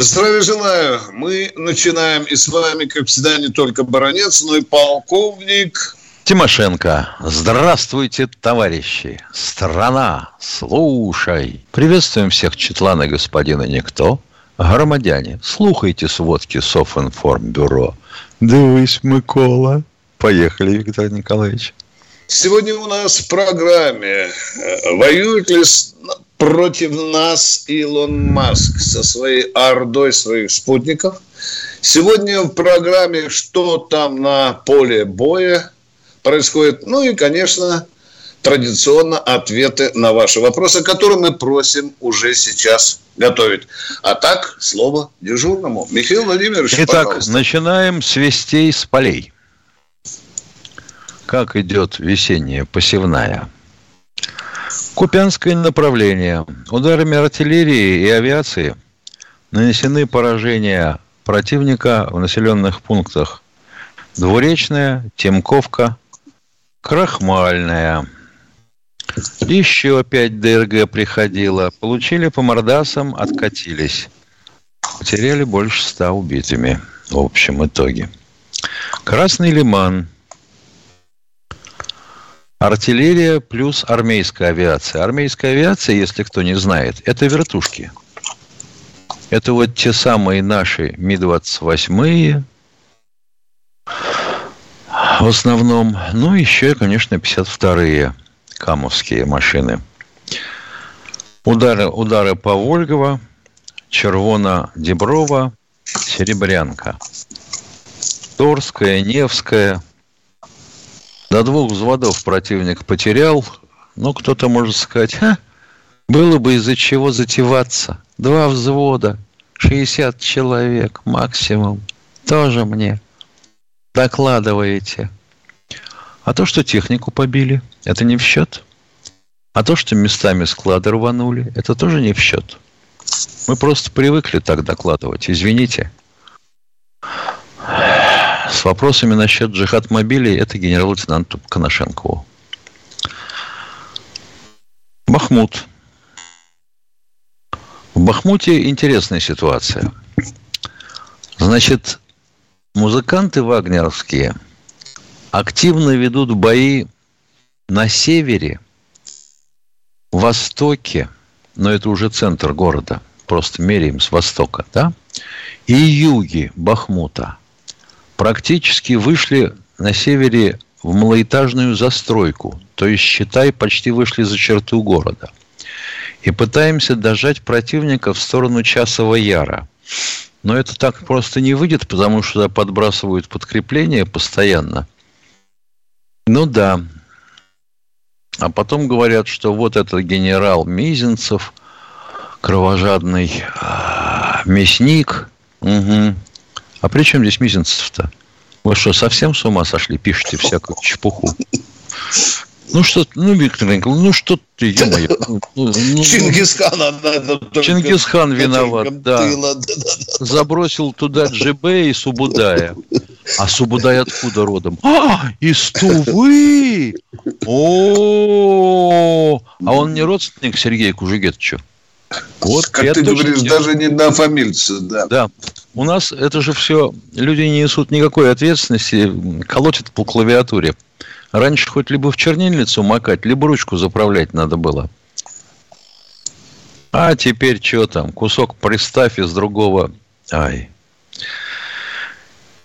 Здравия желаю. Мы начинаем, и с вами, как всегда, не только баронец, но и полковник Тимошенко. Здравствуйте, товарищи. Страна, слушай. Приветствуем всех Четлана господина Никто. Громадяне, слухайте сводки Софинформбюро. Дивись, Микола. Поехали, Виктор Николаевич. Сегодня у нас в программе э, воюет ли против нас Илон Маск со своей ордой своих спутников. Сегодня в программе «Что там на поле боя?» происходит. Ну и, конечно, традиционно ответы на ваши вопросы, которые мы просим уже сейчас готовить. А так, слово дежурному. Михаил Владимирович, Итак, пожалуйста. начинаем с вестей с полей. Как идет весенняя посевная? Купянское направление. Ударами артиллерии и авиации нанесены поражения противника в населенных пунктах Двуречная, Темковка, Крахмальная. Еще опять ДРГ приходило. Получили по мордасам, откатились. Потеряли больше ста убитыми в общем итоге. Красный лиман. Артиллерия плюс армейская авиация. Армейская авиация, если кто не знает, это вертушки. Это вот те самые наши Ми-28, в основном. Ну, еще, конечно, 52-е камовские машины. Удары, удары по Вольгово, Червона Деброва, Серебрянка. Торская, Невская. До двух взводов противник потерял. Ну, кто-то может сказать, а, было бы из-за чего затеваться. Два взвода, 60 человек максимум. Тоже мне докладываете. А то, что технику побили, это не в счет. А то, что местами склады рванули, это тоже не в счет. Мы просто привыкли так докладывать. Извините. С вопросами насчет джихад мобилей это генерал-лейтенанту Коношенкову. Бахмут. В Бахмуте интересная ситуация. Значит, музыканты вагнеровские активно ведут бои на севере, востоке, но это уже центр города, просто меряем с востока, да, и юге Бахмута практически вышли на севере в малоэтажную застройку, то есть, считай, почти вышли за черту города. И пытаемся дожать противника в сторону Часового Яра. Но это так просто не выйдет, потому что подбрасывают подкрепление постоянно. Ну да. А потом говорят, что вот этот генерал Мизинцев, кровожадный а, мясник. Угу. А при чем здесь Мизинцев-то? Вы что, совсем с ума сошли? Пишите всякую чепуху. Ну что, ну, Виктор Николаевич, ну что ты, ё-моё. Ну, ну, ну, Чингисхан, надо Чингисхан виноват, да. Забросил туда Джибе и Субудая. А Субудай откуда родом? А, из Тувы! О, а он не родственник Сергея Кужугетовича? Вот, как ты говоришь, не... даже не на фамильца, да. Да. У нас это же все, люди не несут никакой ответственности, колотят по клавиатуре. Раньше хоть либо в чернильницу макать, либо ручку заправлять надо было. А теперь что там? Кусок приставь из другого. Ай.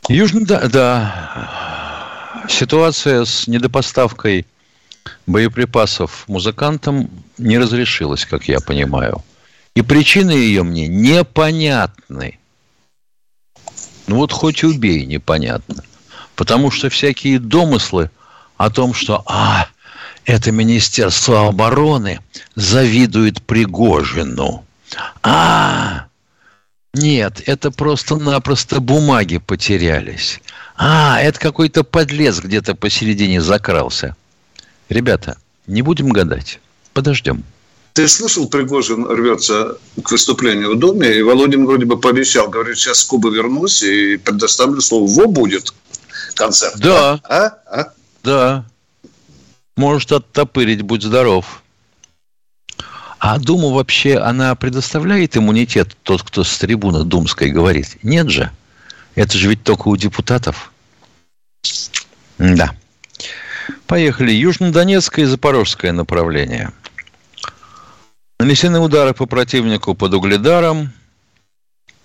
Южный, да, да. Ситуация с недопоставкой боеприпасов музыкантам не разрешилась, как я понимаю. И причины ее мне непонятны. Ну вот хоть убей, непонятно. Потому что всякие домыслы о том, что а, это Министерство обороны завидует Пригожину. А, Нет, это просто-напросто бумаги потерялись. А, это какой-то подлец где-то посередине закрался. Ребята, не будем гадать. Подождем. Ты слышал, Пригожин рвется к выступлению в Доме, и Володин вроде бы пообещал, говорит, сейчас с Кубы вернусь и предоставлю слово. Во будет концерт. Да. А? А? Да. Может оттопырить, будь здоров. А Дума вообще, она предоставляет иммунитет, тот, кто с трибуны думской говорит? Нет же. Это же ведь только у депутатов. Да. Поехали. Южнодонецкое и Запорожское направление. Нанесены удары по противнику под Угледаром.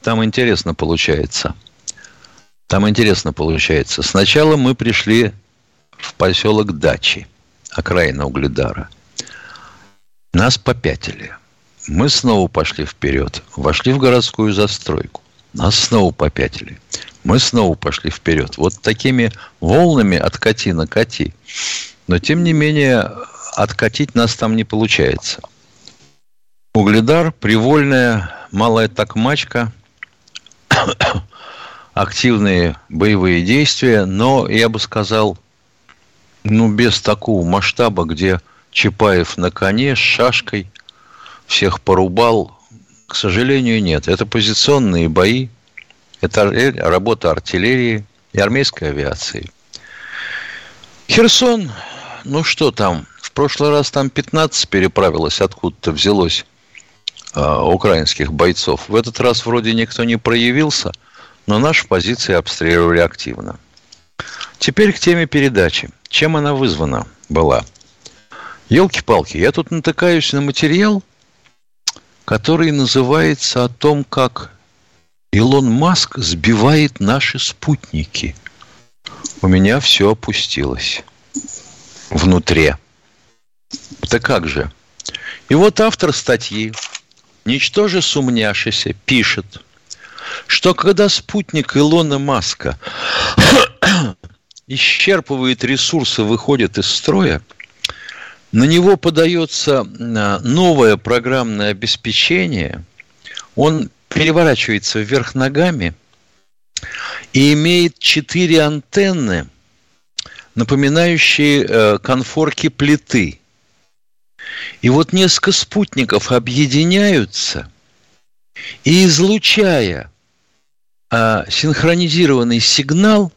Там интересно получается. Там интересно получается. Сначала мы пришли в поселок Дачи, окраина Угледара. Нас попятили. Мы снова пошли вперед. Вошли в городскую застройку. Нас снова попятили мы снова пошли вперед. Вот такими волнами откати на кати. Но, тем не менее, откатить нас там не получается. Угледар, привольная малая такмачка, активные боевые действия, но, я бы сказал, ну, без такого масштаба, где Чапаев на коне с шашкой всех порубал, к сожалению, нет. Это позиционные бои, это работа артиллерии и армейской авиации. Херсон, ну что там, в прошлый раз там 15 переправилось, откуда-то взялось э, украинских бойцов. В этот раз вроде никто не проявился, но наши позиции обстреливали активно. Теперь к теме передачи. Чем она вызвана была? Елки-палки, я тут натыкаюсь на материал, который называется о том, как Илон Маск сбивает наши спутники. У меня все опустилось внутри. Это как же? И вот автор статьи, ничтоже сумняшися, пишет, что когда спутник Илона Маска исчерпывает ресурсы, выходит из строя, на него подается а, новое программное обеспечение, он переворачивается вверх ногами и имеет четыре антенны, напоминающие э, конфорки плиты. И вот несколько спутников объединяются и, излучая э, синхронизированный сигнал,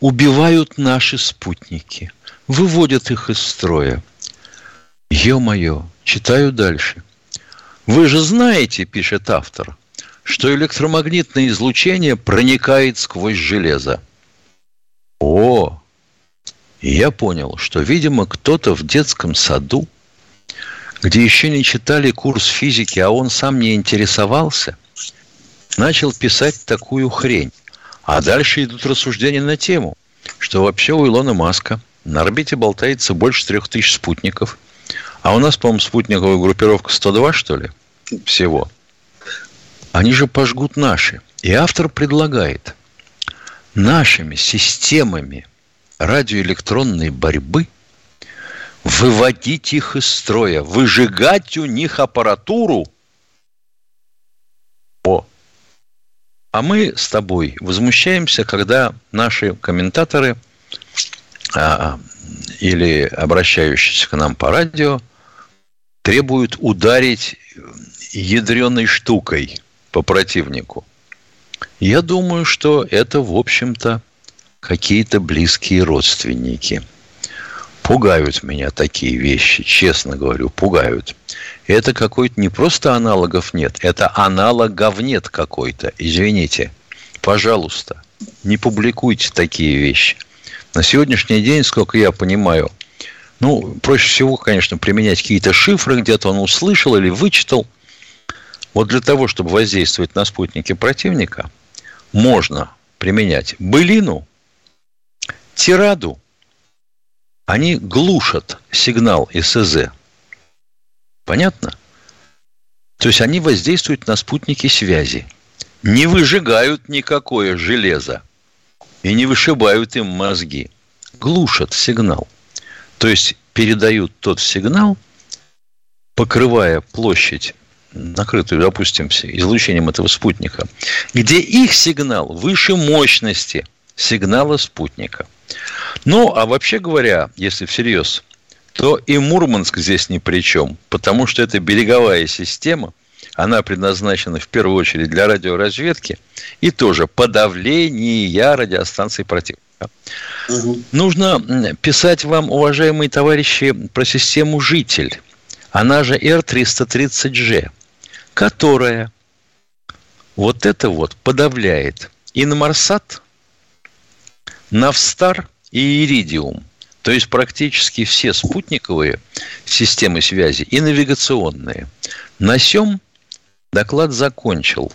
убивают наши спутники, выводят их из строя. Ё-моё, читаю дальше. Вы же знаете, пишет автор, что электромагнитное излучение проникает сквозь железо. О, я понял, что, видимо, кто-то в детском саду, где еще не читали курс физики, а он сам не интересовался, начал писать такую хрень. А дальше идут рассуждения на тему, что вообще у Илона Маска на орбите болтается больше трех тысяч спутников. А у нас, по-моему, спутниковая группировка 102, что ли, всего – они же пожгут наши. И автор предлагает нашими системами радиоэлектронной борьбы выводить их из строя, выжигать у них аппаратуру. О. А мы с тобой возмущаемся, когда наши комментаторы а, или обращающиеся к нам по радио требуют ударить ядреной штукой – по противнику. Я думаю, что это, в общем-то, какие-то близкие родственники. Пугают меня такие вещи, честно говорю, пугают. Это какой-то не просто аналогов нет, это аналогов нет какой-то. Извините, пожалуйста, не публикуйте такие вещи. На сегодняшний день, сколько я понимаю, ну, проще всего, конечно, применять какие-то шифры, где-то он услышал или вычитал – вот для того, чтобы воздействовать на спутники противника, можно применять былину, тираду. Они глушат сигнал СЗ. Понятно? То есть они воздействуют на спутники связи. Не выжигают никакое железо и не вышибают им мозги. Глушат сигнал. То есть передают тот сигнал, покрывая площадь накрытую, допустим, излучением этого спутника, где их сигнал выше мощности сигнала спутника. Ну, а вообще говоря, если всерьез, то и Мурманск здесь ни при чем, потому что это береговая система, она предназначена в первую очередь для радиоразведки и тоже подавления радиостанций противника. Угу. Нужно писать вам, уважаемые товарищи, про систему «Житель», она же R330G, которая вот это вот подавляет Инмарсат, Навстар и Иридиум. То есть практически все спутниковые системы связи и навигационные. На сём доклад закончил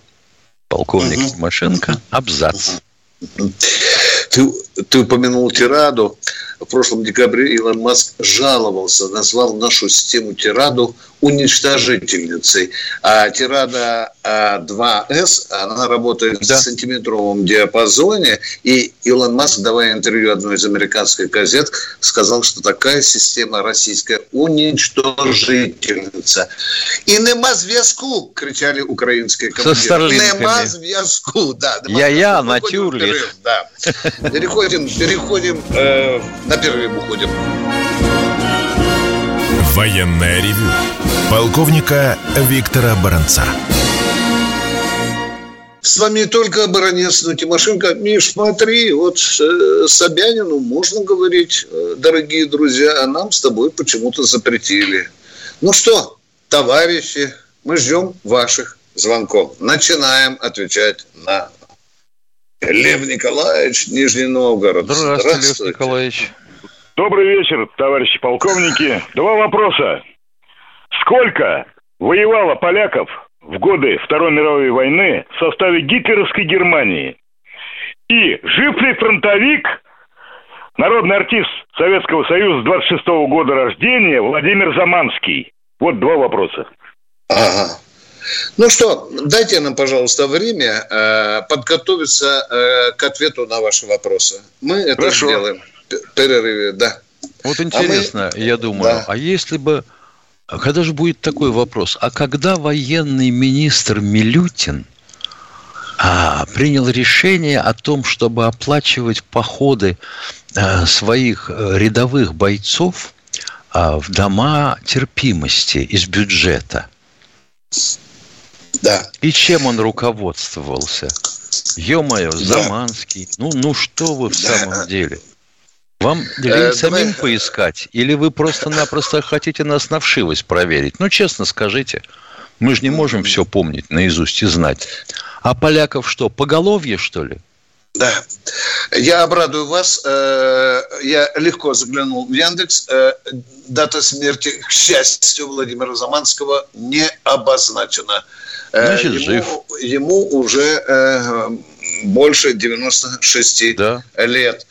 полковник угу. Тимошенко. Абзац. Ты, ты упомянул тираду. В прошлом декабре Илон Маск жаловался, назвал нашу систему тираду уничтожительницей. А тирада 2С, а, она работает да. в сантиметровом диапазоне. И Илон Маск, давая интервью одной из американских газет, сказал, что такая система российская уничтожительница. И нема зв'язку, кричали украинские командиры. Нема зв'язку, да. Я-я, натюрлит. Да. Переходим, переходим, э, на перерыв уходим. Военная ревю. Полковника Виктора Баранца. С вами не только Баранец, но Тимошенко. Миш, смотри, вот э, Собянину можно говорить, э, дорогие друзья, а нам с тобой почему-то запретили. Ну что, товарищи, мы ждем ваших звонков. Начинаем отвечать на Лев Николаевич, Нижний Новгород. Здравствуйте, Здравствуйте. Лев Николаевич. Добрый вечер, товарищи полковники. Два вопроса. Сколько воевало поляков в годы Второй мировой войны в составе гитлеровской Германии? И жив ли фронтовик, народный артист Советского Союза 26 -го года рождения Владимир Заманский? Вот два вопроса. Ага. Ну что, дайте нам, пожалуйста, время э, подготовиться э, к ответу на ваши вопросы. Мы это Хорошо. сделаем перерыве, да. Вот интересно, а мы... я думаю, да. а если бы... Когда же будет такой вопрос? А когда военный министр Милютин а, принял решение о том, чтобы оплачивать походы а, своих э, рядовых бойцов а, в дома терпимости из бюджета? Да. И чем он руководствовался? Ё-моё, Заманский. Да. Ну, ну что вы в да. самом деле? Вам э, самим давай... поискать? Или вы просто-напросто хотите нас на вшивость проверить? Ну, честно скажите. Мы же не можем все помнить наизусть и знать. А поляков что, поголовье, что ли? Да. Я обрадую вас. Э, я легко заглянул в Яндекс. Э, дата смерти, к счастью, Владимира Заманского не обозначена. Э, Значит, ему, жив. Ему уже больше 96 да. лет.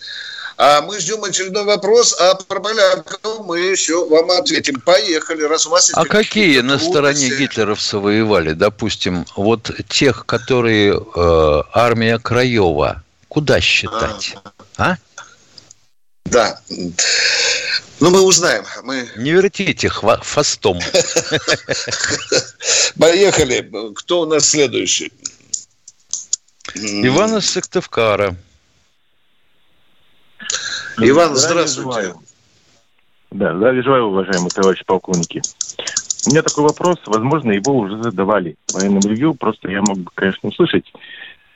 А мы ждем очередной вопрос, а про поляков мы еще вам ответим. Поехали, раз у вас есть... А какие на стороне гитлеровцы воевали? Допустим, вот тех, которые э, армия Краева, куда считать? А? а? Да. Ну, мы узнаем. Мы... Не вертите хва- фастом. Поехали. Кто у нас следующий? Иван из Сыктывкара. Иван, здравствуйте. Желаю. Да, здравия желаю, уважаемые товарищи полковники. У меня такой вопрос, возможно, его уже задавали в военном ревью, просто я мог бы, конечно, услышать.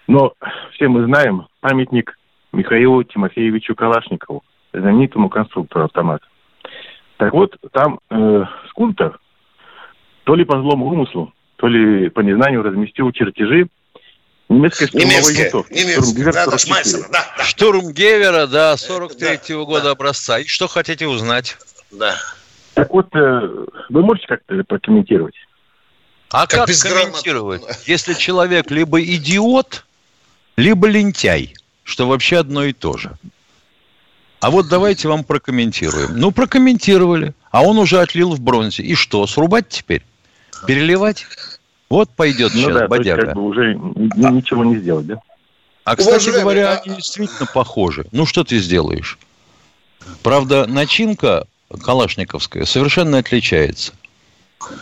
Но все мы знаем памятник Михаилу Тимофеевичу Калашникову, знаменитому конструктору автомата. Так вот, там э, скульптор то ли по злому умыслу, то ли по незнанию разместил чертежи Немецкая винтовки. Немецкая, да, Шмайсера, да, да. Штурм Гевера, да, 43-го года да. образца. И что хотите узнать? Да. Так вот, э, вы можете как-то прокомментировать? А как, как комментировать, если человек либо идиот, либо лентяй, что вообще одно и то же? А вот давайте вам прокомментируем. Ну, прокомментировали, а он уже отлил в бронзе. И что, срубать теперь? Переливать? Вот пойдет ну, сейчас да, бодяга. как бы уже ничего не сделать, да? А, кстати Уважаемый, говоря, а... они действительно похожи. Ну, что ты сделаешь? Правда, начинка калашниковская совершенно отличается.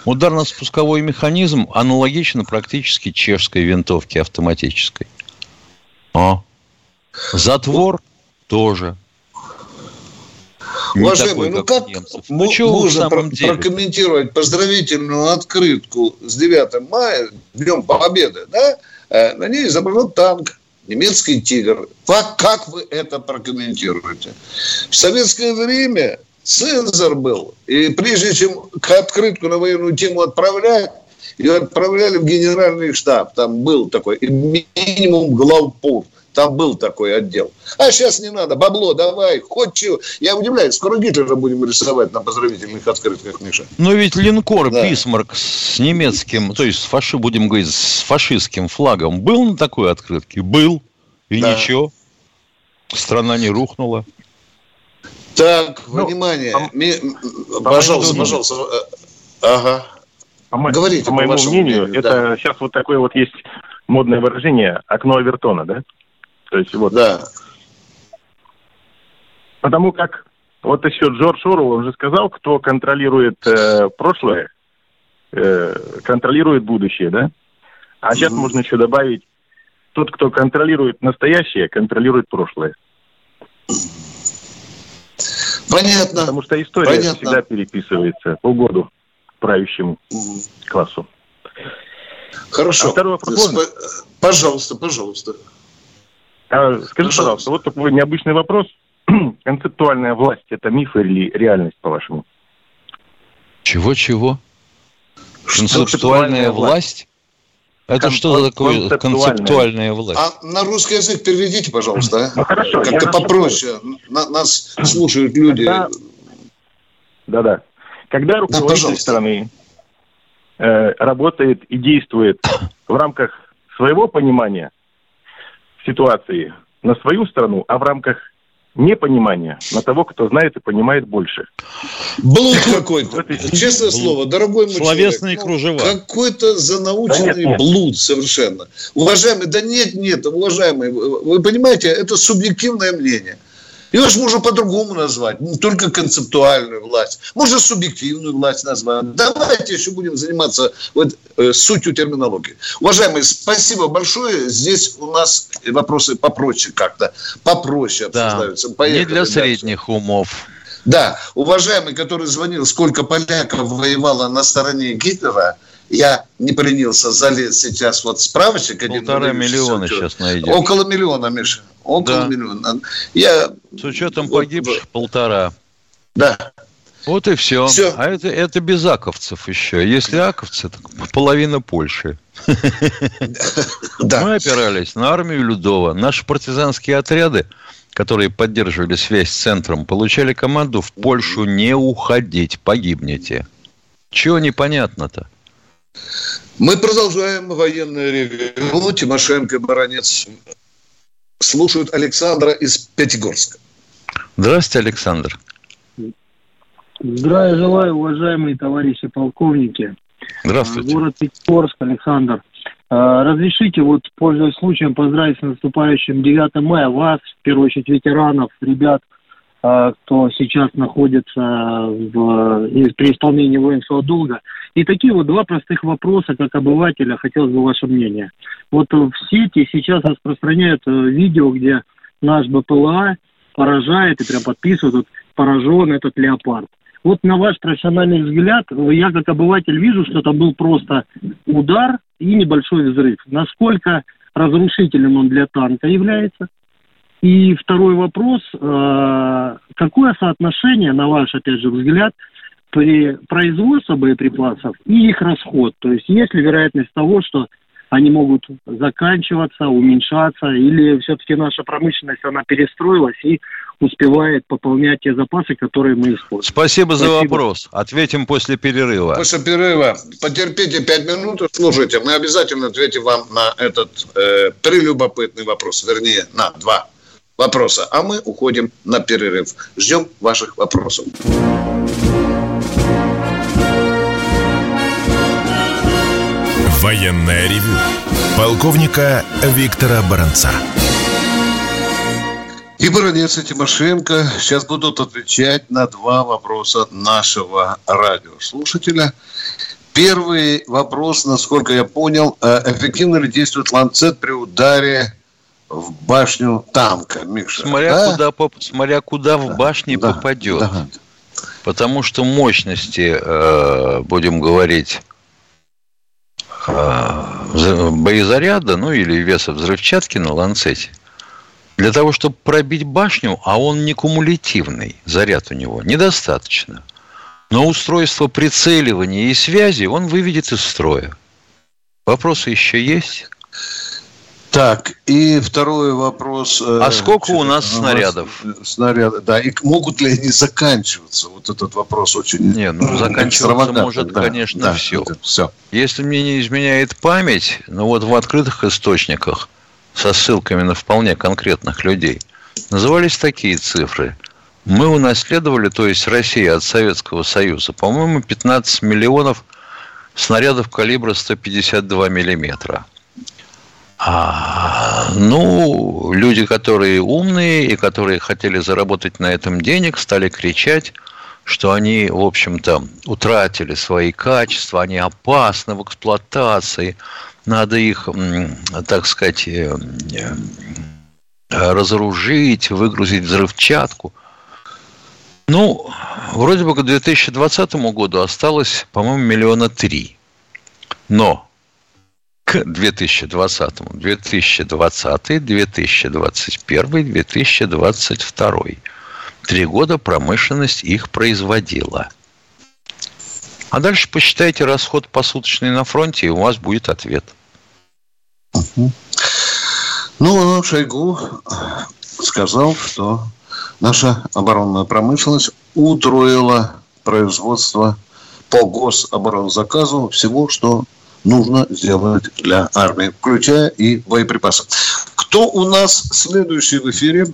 Ударно-спусковой механизм аналогичен практически чешской винтовке автоматической. А? Затвор тоже. Не Уважаемый, ну как, как ну, можно про- прокомментировать поздравительную открытку с 9 мая, Днем Победы, да? Э, на ней изображен танк, немецкий «Тигр». Как, как вы это прокомментируете? В советское время цензор был. И прежде чем к открытку на военную тему отправлять, ее отправляли в генеральный штаб. Там был такой минимум главпур. Там был такой отдел. А сейчас не надо. Бабло давай. Хоть чего. Я удивляюсь. Скоро Гитлера будем рисовать на поздравительных открытках, Миша. Но ведь линкор да. Бисмарк с немецким, то есть с фаши, будем говорить, с фашистским флагом был на такой открытке? Был. И да. ничего. Страна не рухнула. Так, ну, внимание. По, Ми... по пожалуйста, пожалуйста. Ага. По, Говорите, по, по моему мнению, мнению, это да. сейчас вот такое вот есть модное выражение «окно Авертона», да? То есть вот... Да. Потому как вот еще Джордж Орл, он же сказал, кто контролирует э, прошлое, э, контролирует будущее, да? А сейчас mm-hmm. можно еще добавить, тот, кто контролирует настоящее, контролирует прошлое. Понятно. Потому что история Понятно. всегда переписывается по году правящему угу. классу. Хорошо. А второй вопрос. Пожалуйста, пожалуйста. А, скажи, пожалуйста. пожалуйста, вот такой необычный вопрос. Концептуальная власть – это миф или реальность, по-вашему? Чего-чего? Концептуальная власть? Это что такое концептуальная власть? А на русский язык переведите, пожалуйста. А? Ну, хорошо. Как-то попроще. На, нас слушают люди. Да-да. Когда руководитель да, страны э, работает и действует в рамках своего понимания ситуации на свою страну, а в рамках непонимание на того, кто знает и понимает больше. Блуд какой-то. Честное слово, дорогой мой Словесные человек, кружева. Ну, какой-то занаученный да нет, блуд совершенно. Уважаемый, да нет, нет, уважаемый, вы понимаете, это субъективное мнение. Ее же можно по-другому назвать, не только концептуальную власть. Можно субъективную власть назвать. Давайте еще будем заниматься вот, э, сутью терминологии. Уважаемые, спасибо большое. Здесь у нас вопросы попроще как-то, попроще обсуждаются. Да, Поехали не для дальше. средних умов. Да, уважаемый, который звонил, сколько поляков воевало на стороне Гитлера, я не поленился залез сейчас вот справочник. Полтора миллиона сейчас найдем. Около миллиона, Миша. Около да. миллиона. Я... С учетом погибших вот, полтора. Да. Вот и все. все. А это, это без аковцев еще. Если аковцы, то половина Польши. Да. Мы опирались на армию Людова. Наши партизанские отряды, которые поддерживали связь с центром, получали команду в Польшу не уходить, погибнете. Чего непонятно-то? Мы продолжаем военное ревю. Тимошенко и Баранец слушают Александра из Пятигорска. Здравствуйте, Александр. Здравия желаю, уважаемые товарищи полковники. Здравствуйте. Город Пятигорск, Александр. А, разрешите, вот, пользуясь случаем, поздравить с наступающим 9 мая вас, в первую очередь, ветеранов, ребят, а, кто сейчас находится в, при исполнении воинского долга. И такие вот два простых вопроса, как обывателя, хотелось бы ваше мнение. Вот в сети сейчас распространяют э, видео, где наш БПЛА поражает и прям подписывают, вот, поражен этот леопард. Вот на ваш профессиональный взгляд, я как обыватель вижу, что это был просто удар и небольшой взрыв. Насколько разрушительным он для танка является? И второй вопрос, э, какое соотношение, на ваш, опять же, взгляд, при производстве боеприпасов и их расход? То есть есть ли вероятность того, что они могут заканчиваться, уменьшаться, или все-таки наша промышленность, она перестроилась и успевает пополнять те запасы, которые мы используем. Спасибо, Спасибо. за вопрос. Ответим после перерыва. После перерыва. Потерпите пять минут, слушайте. Мы обязательно ответим вам на этот э, прелюбопытный вопрос. Вернее, на два вопроса. А мы уходим на перерыв. Ждем ваших вопросов. Военная ревю. Полковника Виктора Баранца. И Баранец и Тимошенко сейчас будут отвечать на два вопроса нашего радиослушателя. Первый вопрос, насколько я понял, э, эффективно ли действует ланцет при ударе в башню танка, Миша? Смотря, да? куда, смотря куда в башне да, попадет. Да. Потому что мощности, э, будем говорить, боезаряда, ну или веса взрывчатки на ланцете, для того, чтобы пробить башню, а он не кумулятивный, заряд у него, недостаточно – но устройство прицеливания и связи он выведет из строя. Вопросы еще есть? Так, и второй вопрос. Э, а сколько у нас снарядов? Снаряды, да. И могут ли они заканчиваться? Вот этот вопрос очень Не, ну заканчиваться может, да, конечно, да, все. все. Если мне не изменяет память, ну вот в открытых источниках со ссылками на вполне конкретных людей назывались такие цифры – мы унаследовали, то есть Россия от Советского Союза, по-моему, 15 миллионов снарядов калибра 152 миллиметра. А, ну, люди, которые умные и которые хотели заработать на этом денег, стали кричать, что они, в общем-то, утратили свои качества, они опасны в эксплуатации, надо их, так сказать, э, э, разоружить, выгрузить взрывчатку – ну, вроде бы к 2020 году осталось, по-моему, миллиона три. Но к 2020, 2020, 2021, 2022. Три года промышленность их производила. А дальше посчитайте расход посуточный на фронте, и у вас будет ответ. Ну, ну Шойгу сказал, что наша оборонная промышленность утроила производство по гособоронзаказу всего, что нужно сделать для армии, включая и боеприпасы. Кто у нас следующий в эфире?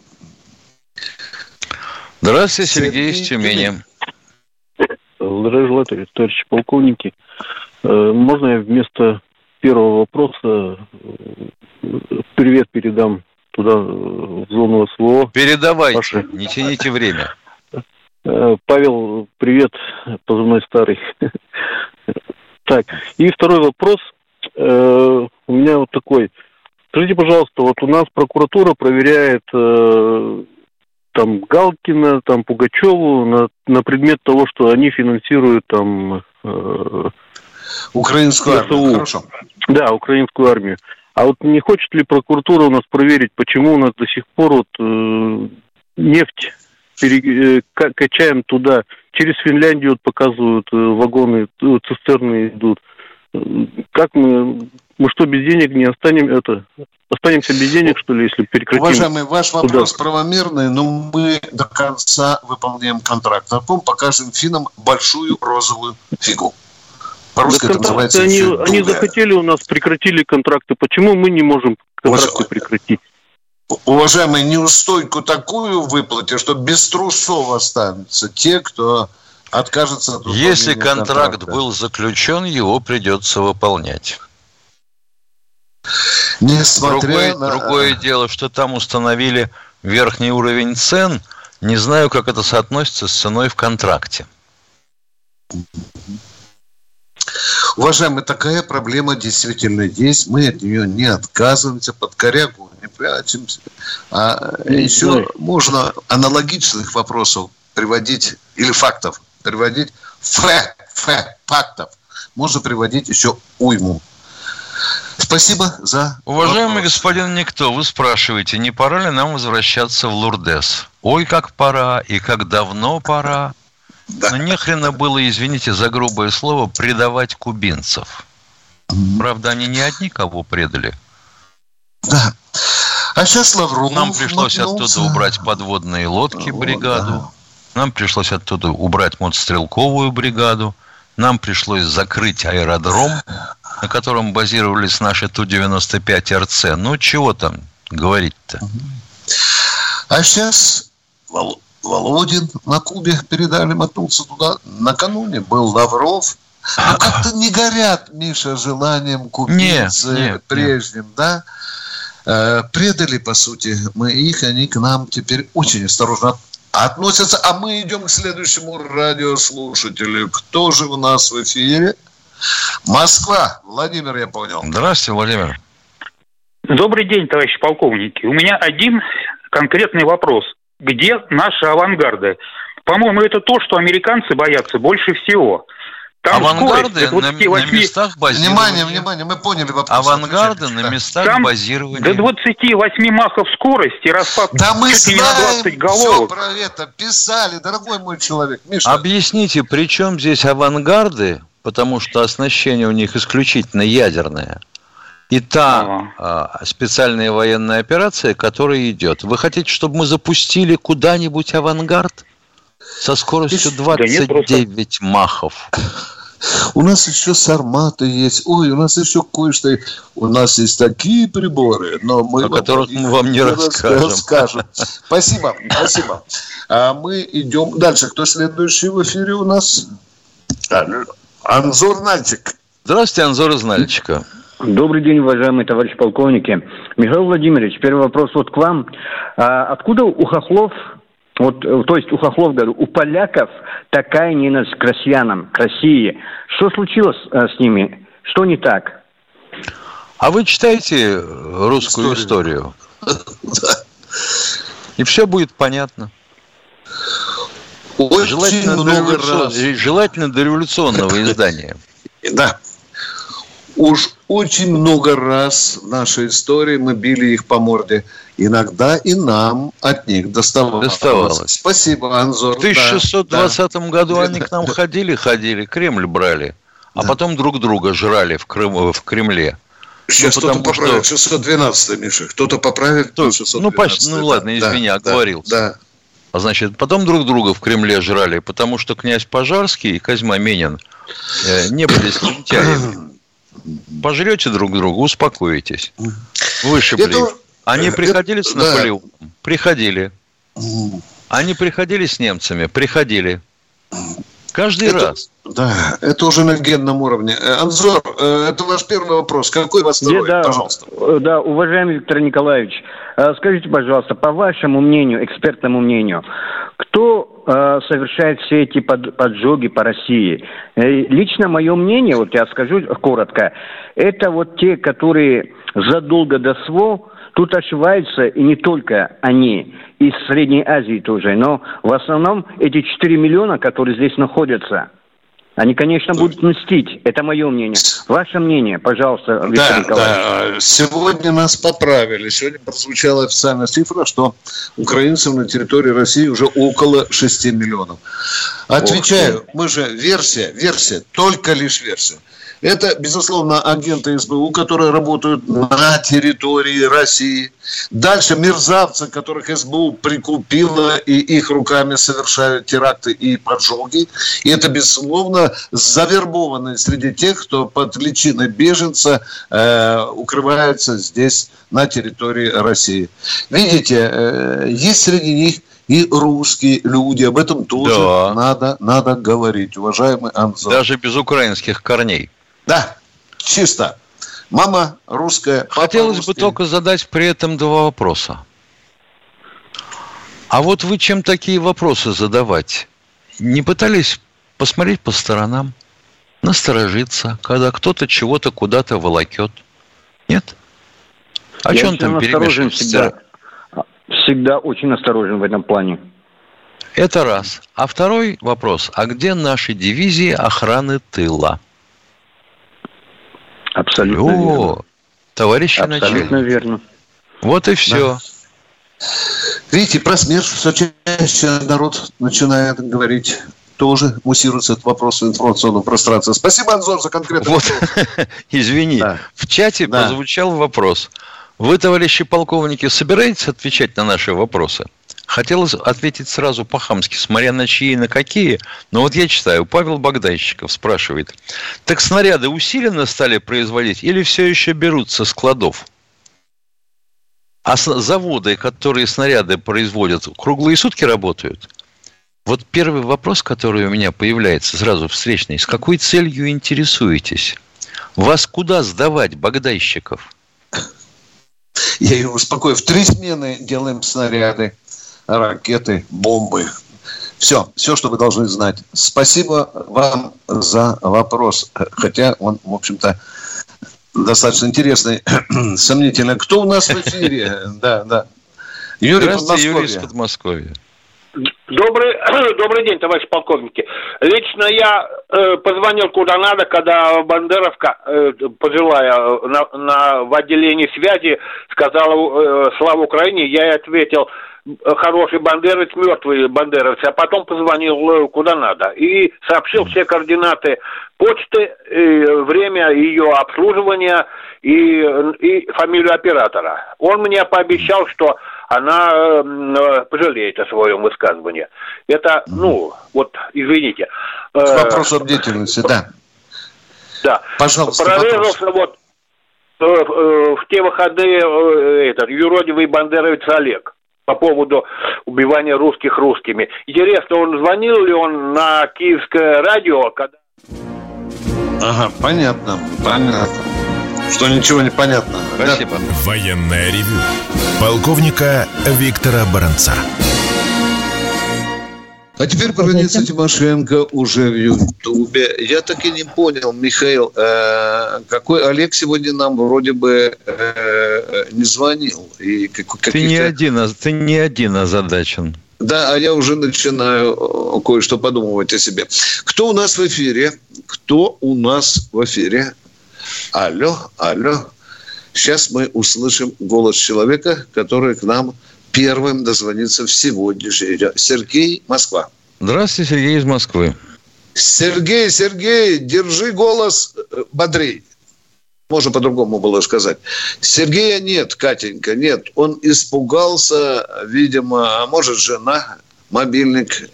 Здравствуйте, Сергей, из Тюмени. Здравия желаю, товарищи полковники. Э, можно я вместо первого вопроса э, привет передам туда, э, в зону СВО. Передавайте, Паши. не тяните время. Павел, привет, позывной старый. Так, и второй вопрос. Э, у меня вот такой. Скажите, пожалуйста, вот у нас прокуратура проверяет там Галкина, там Пугачеву на, на предмет того, что они финансируют там украинскую армию. Хорошо. Да, украинскую армию. А вот не хочет ли прокуратура у нас проверить, почему у нас до сих пор вот э, нефть пере, э, качаем туда, через Финляндию показывают э, вагоны, э, цистерны идут. Как мы, мы что, без денег не останем это? Останемся без денег, что ли, если прекратим? Уважаемый, ваш вопрос туда? правомерный, но мы до конца выполняем контракт. А потом покажем финнам большую розовую фигу. По-русски это называется они, они захотели у нас, прекратили контракты. Почему мы не можем контракты Уваж... прекратить? Уважаемый, неустойку такую выплатить, что без трусов останутся те, кто откажется от Если контракт контракта. был заключен, его придется выполнять. Несмотря другое, на... другое дело, что там установили верхний уровень цен. Не знаю, как это соотносится с ценой в контракте. Уважаемые, такая проблема действительно есть. Мы от нее не отказываемся, под корягу не прячемся. А еще можно аналогичных вопросов приводить, или фактов приводить, фэ, фэ, фактов, можно приводить еще уйму. Спасибо за Уважаемый вопрос. господин Никто, вы спрашиваете, не пора ли нам возвращаться в Лурдес? Ой, как пора и как давно пора. Да. Но нехрена было, извините за грубое слово, предавать кубинцев. Правда, они не одни кого предали. Да. А сейчас Лавров Нам пришлось наткнулся. оттуда убрать подводные лодки бригаду. Да. Нам пришлось оттуда убрать мотострелковую бригаду. Нам пришлось закрыть аэродром, на котором базировались наши Ту-95 РЦ. Ну, чего там говорить-то? А сейчас Володин на Кубе передали, мотнулся туда. Накануне был Лавров. Ну, как-то не горят, Миша, желанием кубинцы нет, нет, прежним, нет. да? Э, предали, по сути, мы их, они к нам теперь очень осторожно относятся. А мы идем к следующему радиослушателю. Кто же у нас в эфире? Москва. Владимир, я понял. Здравствуйте, Владимир. Добрый день, товарищи полковники. У меня один конкретный вопрос. Где наши авангарды? По-моему, это то, что американцы боятся больше всего. Там Авангарды на, 28... на местах базирования. Внимание, внимание, мы поняли вопрос. Авангарды на местах Там базирования. До 28 махов скорости распад да мы знаем, на 20 головок. все про это писали, дорогой мой человек. Миша. Объясните, при чем здесь авангарды, потому что оснащение у них исключительно ядерное, и та ага. а, специальная военная операция, которая идет. Вы хотите, чтобы мы запустили куда-нибудь авангард? Со скоростью 29 да нет, махов. У нас еще сарматы есть. Ой, у нас еще кое-что. У нас есть такие приборы, но мы... О которых мы вам не расскажем. расскажем. Спасибо, спасибо. А мы идем дальше. Кто следующий в эфире у нас? Анзор Нальчик. Здравствуйте, Анзор из Нальчика. Добрый день, уважаемые товарищи полковники. Михаил Владимирович, первый вопрос вот к вам. А откуда у хохлов вот, э, то есть у хохлов, говорю, у поляков такая ненависть к россиянам, к России. Что случилось э, с ними? Что не так? А вы читаете русскую историю? И все будет понятно. Очень желательно, много раз. желательно до революционного издания. Да. Уж очень много раз в нашей истории мы били их по морде. Иногда и нам от них доставалось. доставалось. Спасибо, Анзор. В 1620 да, году да. они к нам ходили, ходили, Кремль брали, а да. потом друг друга жрали в, Крым, в Кремле. Сейчас ну, кто-то поправит, что... 612 Миша. Кто-то поправит, кто, 612 Ну, почти, ну ладно, извини, да, оговорился. Да, А значит, потом друг друга в Кремле жрали, потому что князь Пожарский и Козьма Менин э, не были слюнтяями. Пожрете друг друга, успокоитесь. Вышибли. Это... Они приходили с Наполеоном? Да. Приходили. Они приходили с немцами? Приходили. Каждый это, раз. Да, это уже на генном уровне. Э, Анзор, э, это ваш первый вопрос. Какой у вас второй? Да, Пожалуйста. Э, да, уважаемый Виктор Николаевич, скажите, пожалуйста, по вашему мнению, экспертному мнению, кто совершает все эти поджоги по России? Лично мое мнение, вот я скажу коротко, это вот те, которые задолго до СВО Тут ошибаются и не только они, из Средней Азии тоже, но в основном эти 4 миллиона, которые здесь находятся, они, конечно, будут мстить. Это мое мнение. Ваше мнение, пожалуйста, Виктор да, Николаевич. Да. Сегодня нас поправили. Сегодня прозвучала официальная цифра, что украинцев на территории России уже около 6 миллионов. Отвечаю, мы же версия, версия, только лишь версия. Это, безусловно, агенты СБУ, которые работают на территории России. Дальше мерзавцы, которых СБУ прикупила, и их руками совершают теракты и поджоги. И это, безусловно, завербованные среди тех, кто под личиной беженца э, укрывается здесь, на территории России. Видите, э, есть среди них и русские люди. Об этом тоже да. надо, надо говорить, уважаемый Анзор. Даже без украинских корней. Да, чисто. Мама русская. Хотелось русский. бы только задать при этом два вопроса. А вот вы чем такие вопросы задавать? Не пытались посмотреть по сторонам, насторожиться, когда кто-то чего-то куда-то волокет? Нет? А что он там перемешивает? Всегда, всегда очень осторожен в этом плане. Это раз. А второй вопрос. А где наши дивизии охраны тыла? Абсолютно О, верно. Товарищи Абсолютно начальник. верно. Вот и все. Да. Видите, про смерть все чаще народ начинает говорить тоже муссируется этот вопрос в информационном пространстве. Спасибо, Анзор, за конкретный вот. Извини, да. в чате да. прозвучал вопрос. Вы, товарищи полковники, собираетесь отвечать на наши вопросы? Хотелось ответить сразу по-хамски, смотря на чьи и на какие. Но вот я читаю, Павел Богдайщиков спрашивает. Так снаряды усиленно стали производить или все еще берут со складов? А заводы, которые снаряды производят, круглые сутки работают? Вот первый вопрос, который у меня появляется сразу встречный. С какой целью интересуетесь? Вас куда сдавать, Богдайщиков? Я его успокою. В три смены делаем снаряды ракеты, бомбы. Все, все, что вы должны знать. Спасибо вам за вопрос. Хотя он, в общем-то, достаточно интересный, сомнительный. Кто у нас в эфире? Да, да. Юрий Здравствуйте, Юрий из Подмосковья. Добрый, добрый день, товарищ полковники. Лично я э, позвонил куда надо, когда Бандеровка, э, пожилая, на, на, в отделении связи сказала э, «Слава Украине», я ей ответил «Хороший бандеровец, мертвый бандеровец», а потом позвонил э, куда надо и сообщил все координаты почты, э, время ее обслуживания и, и фамилию оператора. Он мне пообещал, что она э, пожалеет о своем высказывании. Это, ну, вот, извините. Э, Вопрос об деятельности, да. Да. Пожалуйста, Прорезался вот э, в те выходные этот юродивый бандеровец Олег по поводу убивания русских русскими. Интересно, он звонил ли он на киевское радио, когда... Ага, понятно, понятно что ничего не понятно. Спасибо. Да? Военная ревю. Полковника Виктора Баранца. А теперь Дениса Тимошенко уже в Ютубе. Я так и не понял, Михаил, э, какой Олег сегодня нам вроде бы э, не звонил. И как, ты, не один, а, ты не один озадачен. Да, а я уже начинаю э, кое-что подумывать о себе. Кто у нас в эфире? Кто у нас в эфире? Алло, алло. Сейчас мы услышим голос человека, который к нам первым дозвонится в сегодняшний день. Сергей, Москва. Здравствуйте, Сергей из Москвы. Сергей, Сергей, держи голос э, бодрей. Можно по-другому было сказать. Сергея нет, Катенька, нет. Он испугался, видимо, а может, жена, мобильник.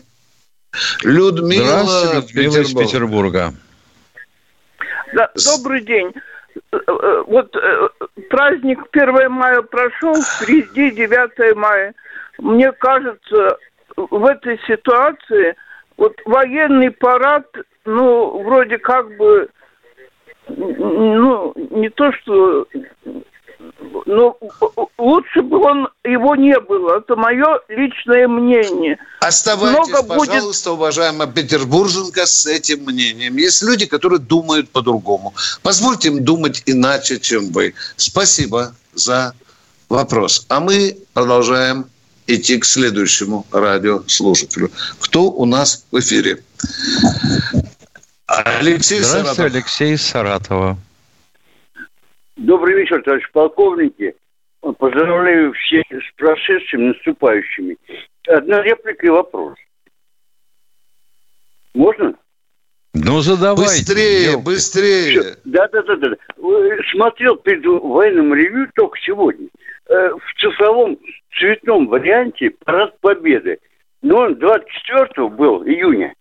Людмила, Здравствуйте, Людмила из Петербурга. Да, добрый день. Вот э, праздник 1 мая прошел, впереди 9 мая. Мне кажется, в этой ситуации вот военный парад, ну, вроде как бы, ну, не то, что ну, лучше бы он его не было. Это мое личное мнение. Оставайтесь, Много пожалуйста, будет... уважаемая Петербурженко, с этим мнением. Есть люди, которые думают по-другому. Позвольте им думать иначе, чем вы. Спасибо за вопрос. А мы продолжаем идти к следующему радиослушателю. Кто у нас в эфире? Алексей Здравствуйте, Саратов. Алексей Саратова. Добрый вечер, товарищ полковники. Поздравляю всех с прошедшими, наступающими. Одна реплика и вопрос. Можно? Ну, задавайте. Быстрее, елки. быстрее. Да, да, да, да. Смотрел перед военным ревью только сегодня. Э, в часовом цветном варианте парад победы. Но он 24 был, июня.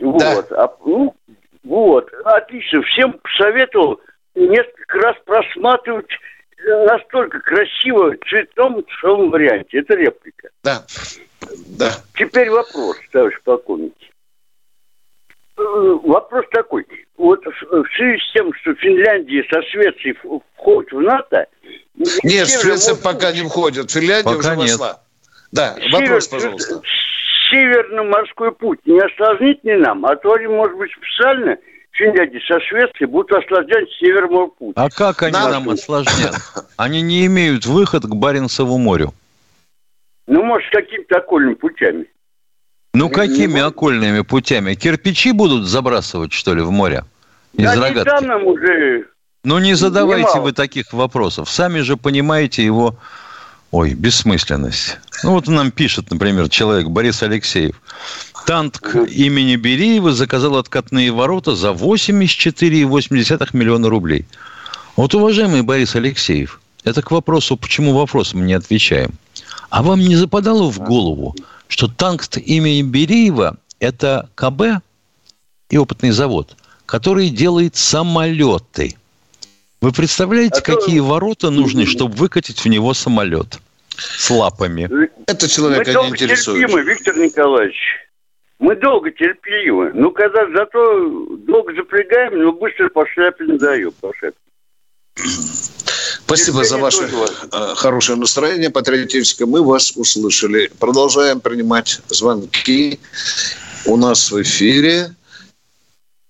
Да. Вот. А, ну, вот. Отлично. Всем советовал несколько раз просматривать э, настолько красиво в цветном цветном варианте. Это реплика. Да. да. Теперь вопрос, товарищ полковник. Э, вопрос такой. Вот в связи с тем, что Финляндия со Швецией входит в НАТО... Нет, Швеция может... пока не входит. Финляндия пока уже нет. вошла. Да, Север, вопрос, пожалуйста. Северный морской путь не осложнит ли нам? А то, может быть, специально Финляндии со Швецией будут осложнять Северного путь. А как они нам, нам осложнят? Они не имеют выход к Баренцеву морю. Ну, может, какими-то окольными путями. Ну, какими не окольными путями? Кирпичи будут забрасывать, что ли, в море? Из да, рогатки? нам уже... Ну, не задавайте немало. вы таких вопросов. Сами же понимаете его Ой, бессмысленность. Ну вот нам пишет, например, человек Борис Алексеев. Танк имени Бериева заказал откатные ворота за 84,8 миллиона рублей. Вот, уважаемый Борис Алексеев, это к вопросу, почему вопрос мы не отвечаем. А вам не западало в голову, что танк имени Бериева – это КБ и опытный завод, который делает самолеты – вы представляете, а какие то... ворота нужны, чтобы выкатить в него самолет с лапами? Это человека Мы не интересует. терпимы, Виктор Николаевич. Мы долго терпеливы. Ну, когда зато долго запрягаем, но быстро по шляпе не даем. По шляпе. Спасибо за ваше э, хорошее настроение патриотическое. Мы вас услышали. Продолжаем принимать звонки. У нас в эфире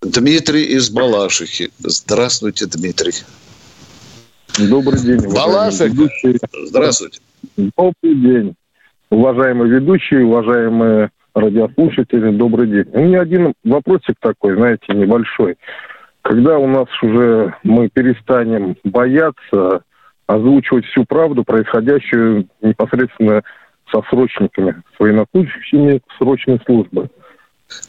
Дмитрий из Балашихи. Здравствуйте, Дмитрий. Добрый день. Балаших. Здравствуйте. Добрый день. Уважаемые ведущие, уважаемые радиослушатели, добрый день. У меня один вопросик такой, знаете, небольшой. Когда у нас уже мы перестанем бояться озвучивать всю правду, происходящую непосредственно со срочниками, с военнослужащими срочной службы.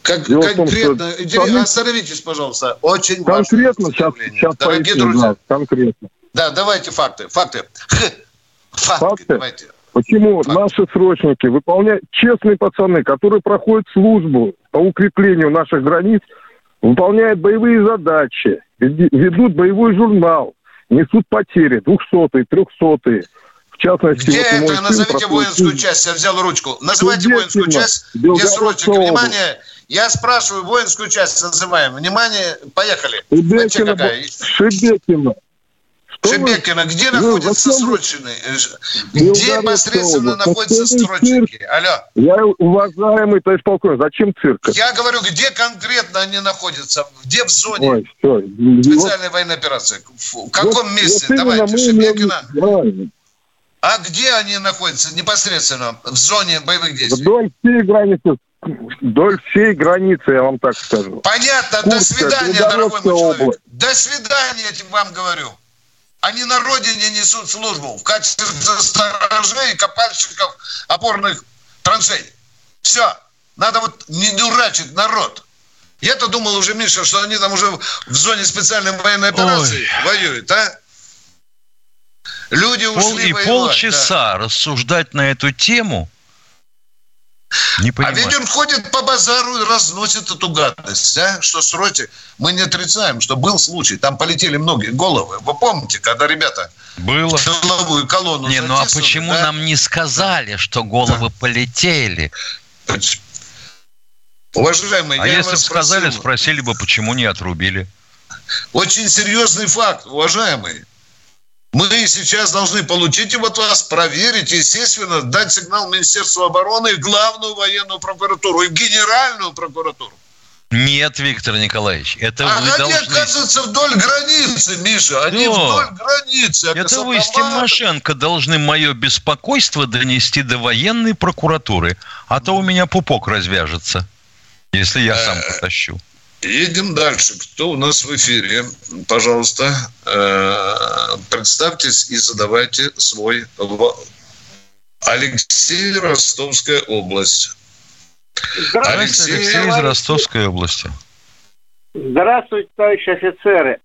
Как, Дело конкретно, том, что... Сами... остановитесь, пожалуйста, очень конкретно сейчас, сейчас Дорогие поясню, друзья, да, конкретно. Да, давайте факты, факты. Факты, факты? давайте. Почему факты. наши срочники выполняют, честные пацаны, которые проходят службу по укреплению наших границ, выполняют боевые задачи, ведут боевой журнал, несут потери, двухсотые, трехсотые. В частности, где вот это? Назовите воинскую часть. Я взял ручку. Называйте воинскую часть, где срочники. Внимание, я спрашиваю, воинскую часть называем. Внимание, поехали. Шебекина. Шебекина. Шебекина, где ну, находятся срочные? Где непосредственно находятся срочники? Алло. Я уважаемый товарищ полковник, зачем цирк? Я говорю, где конкретно они находятся? Где в зоне Ой, все. специальной вот. военной операции? В каком вот, месте? Вот Давайте, Шебекина. Правильно. А где они находятся непосредственно в зоне боевых действий? Вдоль всей границы Вдоль всей границы, я вам так скажу. Понятно. Курска, До свидания, дорогой мой человек. Область. До свидания, я вам говорю. Они на родине несут службу в качестве сторожей и копальщиков опорных траншей. Все. Надо вот не дурачить народ. Я-то думал уже, Миша, что они там уже в зоне специальной военной операции Ой. воюют, а? Люди ушли Пол, И воевать, полчаса да. рассуждать на эту тему – не понимаю. А ведь он ходит по базару и разносит эту гадость, а? что срочно. Мы не отрицаем, что был случай, там полетели многие головы. Вы помните, когда ребята было. Головую колонну Не, ну а почему да? нам не сказали, что головы да. полетели? Уважаемые, а если бы сказали, спросили бы, почему не отрубили? Очень серьезный факт, уважаемые. Мы сейчас должны получить его от вас, проверить, естественно, дать сигнал Министерству обороны и главную военную прокуратуру, и генеральную прокуратуру. Нет, Виктор Николаевич, это а вы они должны... оказываются вдоль границы, Миша, они Но вдоль границы. Это вы с Тимошенко должны мое беспокойство донести до военной прокуратуры, а то у меня пупок развяжется, если я сам э, потащу. Едем дальше. Кто у нас в эфире? Пожалуйста, э, представьтесь и задавайте свой Алексей, Ростовская область. Здравствуйте, Алексей, Алексей из Ростовской области. Здравствуйте, товарищи офицеры.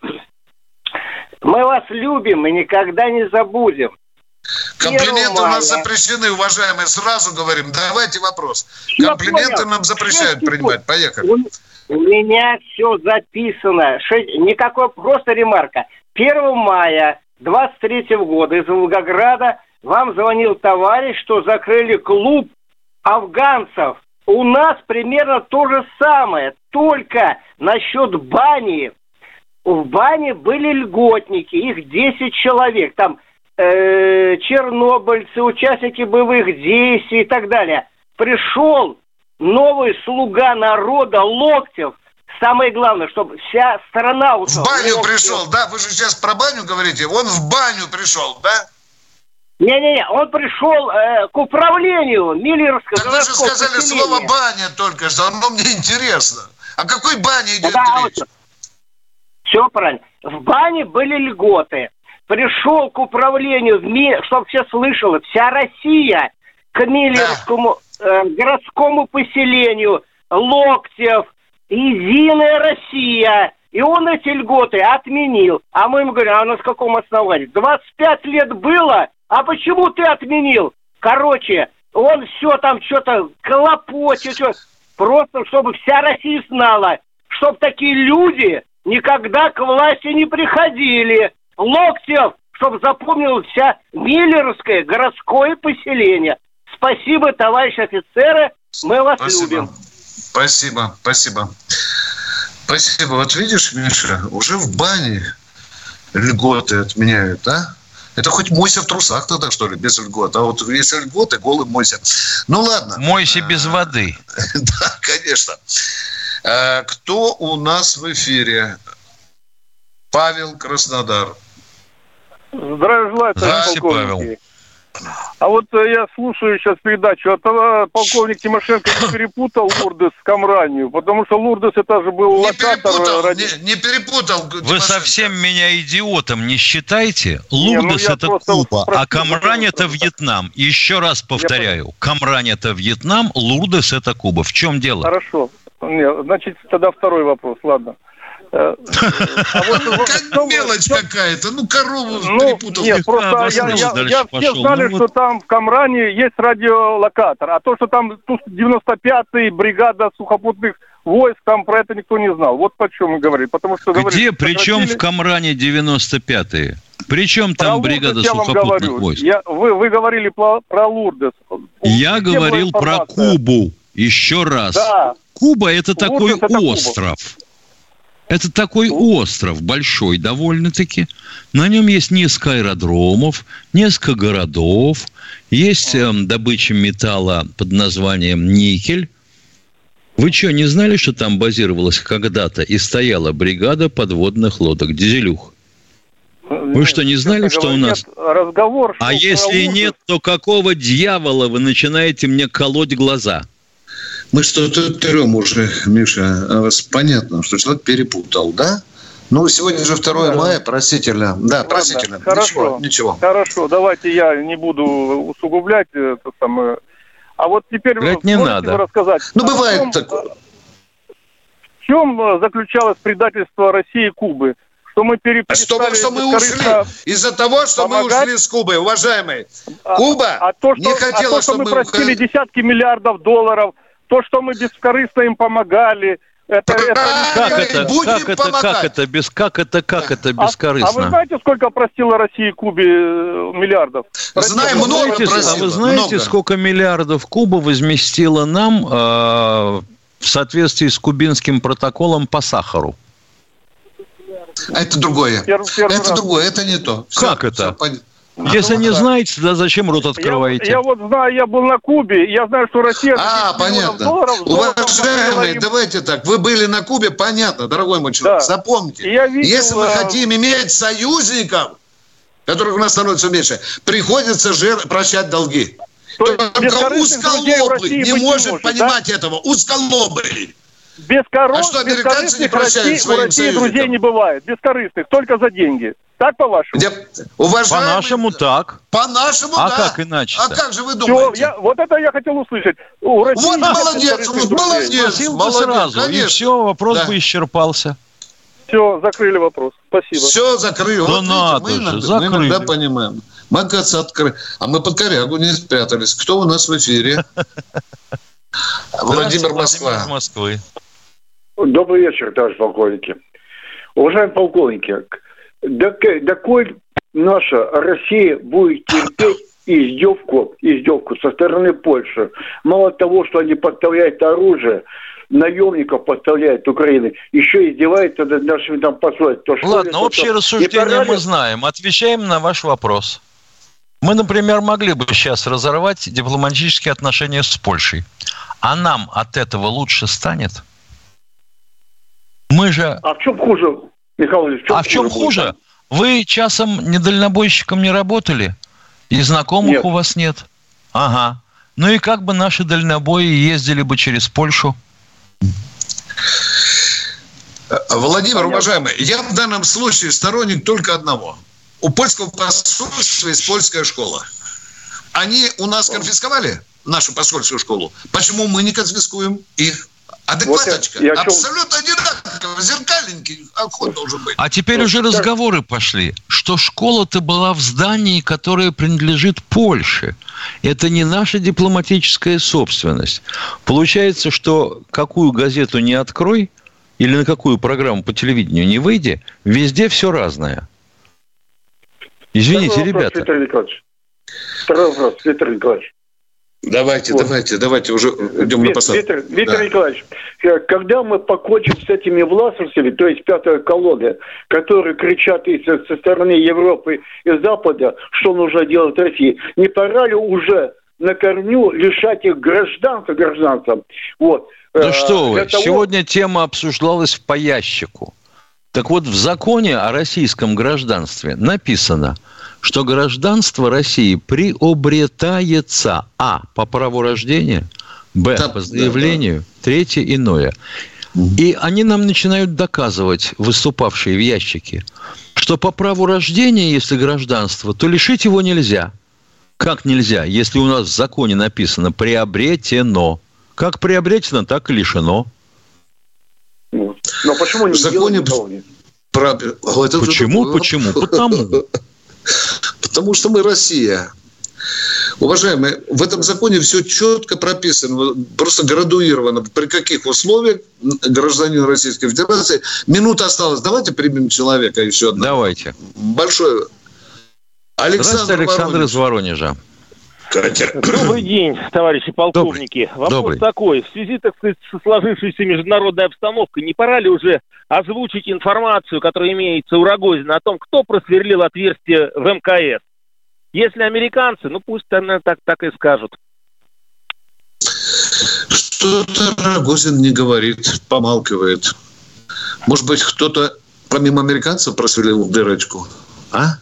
Мы вас любим и никогда не забудем. Комплименты у нас запрещены, уважаемые. Сразу говорим, давайте вопрос. Комплименты нам запрещают принимать. Поехали. У меня все записано. Никакой, просто ремарка. 1 мая 23 года из Волгограда вам звонил товарищ, что закрыли клуб афганцев. У нас примерно то же самое, только насчет бани. В бане были льготники, их 10 человек. Там э, чернобыльцы, участники боевых действий и так далее. Пришел новый слуга народа Локтев, самое главное, чтобы вся страна ушла. В баню Локтев. пришел, да? Вы же сейчас про баню говорите. Он в баню пришел, да? Не-не-не, он пришел э, к управлению Миллеровского Так вы же сказали поселения. слово «баня» только что, оно мне интересно. О какой бане идет да, речь? Вот, все правильно. В бане были льготы. Пришел к управлению, чтобы все слышало, вся Россия к Миллеровскому э, городскому поселению Локтев, Единая Россия. И он эти льготы отменил. А мы ему говорим, а на каком основании? 25 лет было, а почему ты отменил? Короче, он все там что-то колопочет, просто чтобы вся Россия знала, чтобы такие люди никогда к власти не приходили. Локтев, чтобы запомнил вся Миллеровское городское поселение. Спасибо, товарищи офицеры, мы вас спасибо. любим. Спасибо, спасибо. Спасибо. Вот видишь, Миша, уже в бане льготы отменяют, а? Это хоть мойся в трусах тогда, что ли, без льгот. А вот если льготы, голым мойся. Ну, ладно. Мойся без воды. Да, конечно. Э, кто у нас в эфире? Павел Краснодар. Здравия желаю, товарищ полковник. А вот э, я слушаю сейчас передачу, а полковник Тимошенко не перепутал Лурдес с Камранью, потому что Лурдес это же был Не локатор. перепутал, ради- не, не перепутал. Вы совсем меня идиотом не считаете? Лурдес я это просто вот Куба, спросил, а Камрань это Вьетнам. Еще раз повторяю, Камрань это Вьетнам, Лурдес это Куба. В чем дело? Хорошо. Нет, значит, тогда второй вопрос, ладно. А Как мелочь какая-то. Ну, корову Ну, перепутал. нет, просто я, я, я- все знали, что там в Камране есть радиолокатор, а то, что там Ту-95-й, бригада сухопутных войск, там про это никто не знал. Вот по чем мы говорили. Потому что говорили, Где? Причем сократили- в Камране 95-е? Причем там Лурдес бригада сухопутных говорю. войск? Я, вы, вы говорили про, про Лурдес. Я Где говорил про? Кубу. Еще раз. Да. Куба это такой Лурдес это Куба. Это такой остров большой довольно-таки. На нем есть несколько аэродромов, несколько городов. Есть эм, добыча металла под названием никель. Вы что, не знали, что там базировалась когда-то и стояла бригада подводных лодок «Дизелюх»? Вы что, не знали, что у нас... Разговор... А если Лурдес. нет, то какого дьявола вы начинаете мне колоть глаза? Мы что-то трем уже, Миша. А вас Понятно, что человек перепутал, да? Ну, сегодня же 2 мая, простительно. Да, Ладно, простительно. Хорошо, Ничего, ничего. Хорошо, давайте я не буду усугублять это самое. А вот теперь вы не надо. рассказать. Ну, а бывает чем, такое. В чем э, заключалось предательство России и Кубы? Что мы А что, перестали что мы ушли? Из-за того, что мы помогать? ушли с Кубы, уважаемые. А- Куба а то, что, не хотела, а то, что чтобы мы простили десятки миллиардов долларов, то, что мы бескорыстно им помогали, это... это Как Правильно, это, будем как это, помогать. как это, без, как это, как это А- А, вы бескорыстно? знаете, сколько простила Россия Кубе э, миллиардов? Знаем, Вы много знаете, а просила, вы знаете, много. сколько миллиардов Куба возместила нам э, в соответствии с кубинским протоколом по сахару? А это другое. Первый- первый это раз. другое, это не то. Всё, Как это? пон- Если не да. знаете, тогда зачем рот Я, открываете? я вот знаю, я был на Кубе, я знаю, что Россия... А, 10 миллионов понятно. Долларов, Уважаемые, им. давайте так. Вы были на Кубе, понятно, дорогой мой человек. Да. Запомните. Я видел, Если мы э, хотим иметь союзников, которых у нас становится меньше, приходится же прощать долги. То Только узколобый не быть не может может, да? понимать этого. Узколобый. Бескоро... А что, американцы не бескорыстных прощают России, у своим России друзей не бывает. Бескорыстных, только за деньги. Так, по-вашему? Где- Уважаемые, По-нашему так. По-нашему, А да. как иначе-то? А как же вы думаете? я, вот это я хотел услышать. У России Вот молодец, вот молодец. Спросил молодец, сразу, и все, вопрос Да. бы исчерпался. Все, закрыли вопрос. Спасибо. Все закрыли. Да Вот видите, надо мы же, иногда, закрыли. мы иногда понимаем. Мы, оказывается, открыли. А мы под корягу не спрятались. Кто у нас в эфире? Владимир Москва. Владимир Москвы. Добрый вечер, товарищ полковники. Уважаемые полковники, до, к- до коль наша Россия будет терпеть издевку, издевку со стороны Польши. Мало того, что они подставляют оружие, наемников подставляют Украины, еще издеваются над нашими там ли, Ладно, общее что- рассуждение мы знаем. Отвечаем на ваш вопрос. Мы, например, могли бы сейчас разорвать дипломатические отношения с Польшей. А нам от этого лучше станет? Мы же... А в чем хуже, Михаил Ильич? а в чем будет? хуже? Вы часом не дальнобойщиком не работали? И знакомых Нет. у вас нет? Ага. Ну и как бы наши дальнобои ездили бы через Польшу? Владимир, уважаемый, я в данном случае сторонник только одного. У польского посольства есть польская школа. Они у нас конфисковали нашу посольскую школу. Почему мы не конфискуем их? Адекваточка. Вот я- я о чем- Абсолютно одинаково. Зеркальненький ход должен быть. А теперь уже разговоры пошли, что школа-то была в здании, которое принадлежит Польше. Это не наша дипломатическая собственность. Получается, что какую газету не открой или на какую программу по телевидению не выйди, везде все разное. Извините, Второй вопрос, ребята. Виктор Николаевич. Второй вопрос, Виктор Николаевич. Давайте, вот. давайте, давайте, уже идем Вит, на посадку. Виктор, Виктор да. Николаевич, э, когда мы покончим с этими власовцами, то есть пятая колонна, которые кричат и со, стороны Европы и Запада, что нужно делать России, не пора ли уже на корню лишать их гражданства, гражданства? Вот. Да э, что вы, того... сегодня тема обсуждалась в по ящику. Так вот, в законе о российском гражданстве написано – что гражданство России приобретается а. по праву рождения, б. Да, по заявлению, да, да. третье иное. И они нам начинают доказывать, выступавшие в ящике, что по праву рождения, если гражданство, то лишить его нельзя. Как нельзя, если у нас в законе написано «приобретено». Как приобретено, так и лишено. Но почему не в законе... Про... Почему? Почему? Потому. Потому что мы Россия. Уважаемые, в этом законе все четко прописано, просто градуировано, при каких условиях гражданин Российской Федерации. Минута осталась. Давайте примем человека еще одного. Давайте. Большое. Александр, Александр Воронеж. из Воронежа. Добрый день, товарищи полковники. Добрый. Вопрос Добрый. такой. В связи, так сказать, со сложившейся международной обстановкой, не пора ли уже озвучить информацию, которая имеется у Рогозина, о том, кто просверлил отверстие в МКС? Если американцы, ну пусть наверное, так, так и скажут. Что-то Рогозин не говорит, помалкивает. Может быть, кто-то помимо американцев просверлил дырочку? А?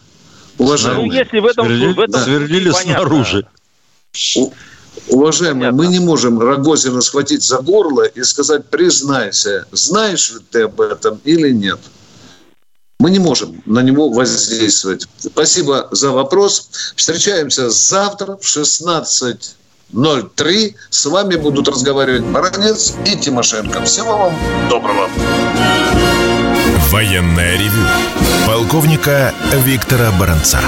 Уважаемые. Ну, если в этом, сверлили, в этом да. сверлили снаружи. Уважаемые, мы не можем Рогозина схватить за горло и сказать, признайся, знаешь ли ты об этом или нет. Мы не можем на него воздействовать. Спасибо за вопрос. Встречаемся завтра в 16.03. С вами будут разговаривать Баранец и Тимошенко. Всего вам доброго. Военная ревю. Полковника Виктора Баранца.